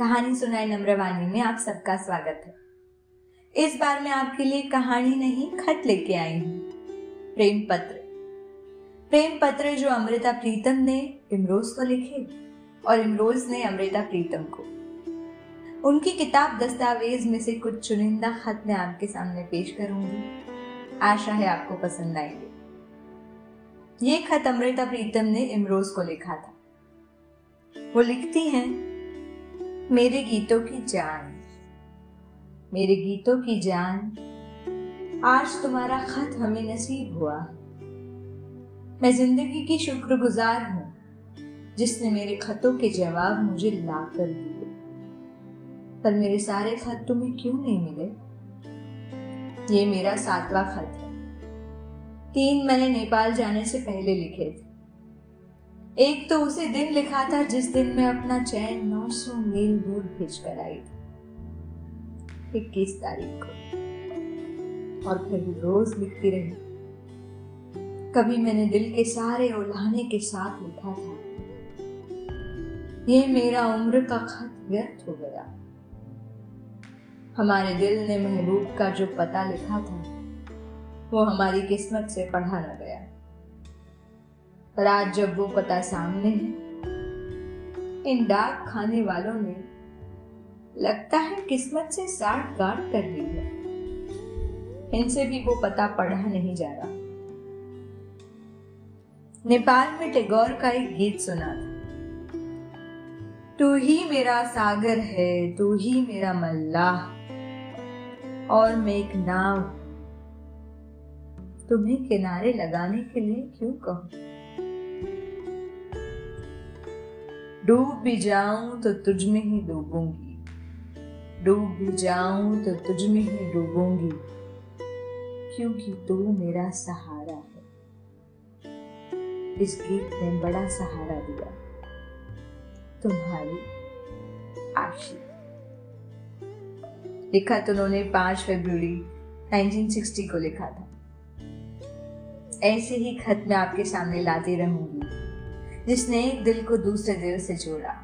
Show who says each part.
Speaker 1: कहानी सुनाई नम्रवाणी में आप सबका स्वागत है। इस बार मैं आपके लिए कहानी नहीं, खत लेके आई हूँ। प्रेम पत्र। प्रेम पत्र जो अमृता प्रीतम ने इमरोज को लिखे और इमरोज ने अमृता प्रीतम को। उनकी किताब दस्तावेज़ में से कुछ चुनिंदा खत मैं आपके सामने पेश करूँगी। आशा है आपको पसंद आएँगे। ये खत अमृता प्रीतम ने इमरोज को लिखा था। वो लिखती हैं मेरे गीतों की जान। मेरे गीतों की जान। आज तुम्हारा खत हमें नसीब हुआ। मैं ज़िंदगी की शुक्रगुजार हूँ, जिसने मेरे खतों के जवाब मुझे ला कर दिए। पर मेरे सारे खत तुम्हें क्यों नहीं मिले? ये मेरा सातवां खत है। तीन मैंने नेपाल जाने से पहले लिखे थे। एक तो उसे दिन लिखा था जिस दिन मैं अपना चैन 900 मील दूर भेज कर आई थी। इक्कीस तारीख को। और फिर रोज लिखती रही। कभी मैंने दिल के सारे उल्हाने के साथ लिखा था। ये मेरा उम्र का खत व्यर्थ हो गया। हमारे दिल ने महबूब का जो पता लिखा था, वो हमारी किस्मत से पढ़ा न गया। पर आज जब वो पता सामने है, इन डाक खाने वालों ने लगता है किस्मत से साठ गांठ कर ली है। इनसे भी वो पता पढ़ा नहीं जा रहा। नेपाल में टैगोर का एक गीत सुना था। तू ही मेरा सागर है, तू ही मेरा मल्लाह और मैं एक नाव। तुम्हें किनारे लगाने के लिए क्यों कहूँ? डूब भी जाऊँ तो तुझ में ही डूबूँगी। डूब भी जाऊँ तो तुझ में ही डूबूँगी। क्योंकि तू मेरा सहारा है। इस गीत ने बड़ा सहारा दिया। तुम्हारी आशी। लिखा तो उन्होंने पाँच फरवरी 1960 को लिखा था। ऐसे ही खत मैं आपके सामने लाती रहूँगी। जिसने एक दिल को दूसरे दिल से जोड़ा।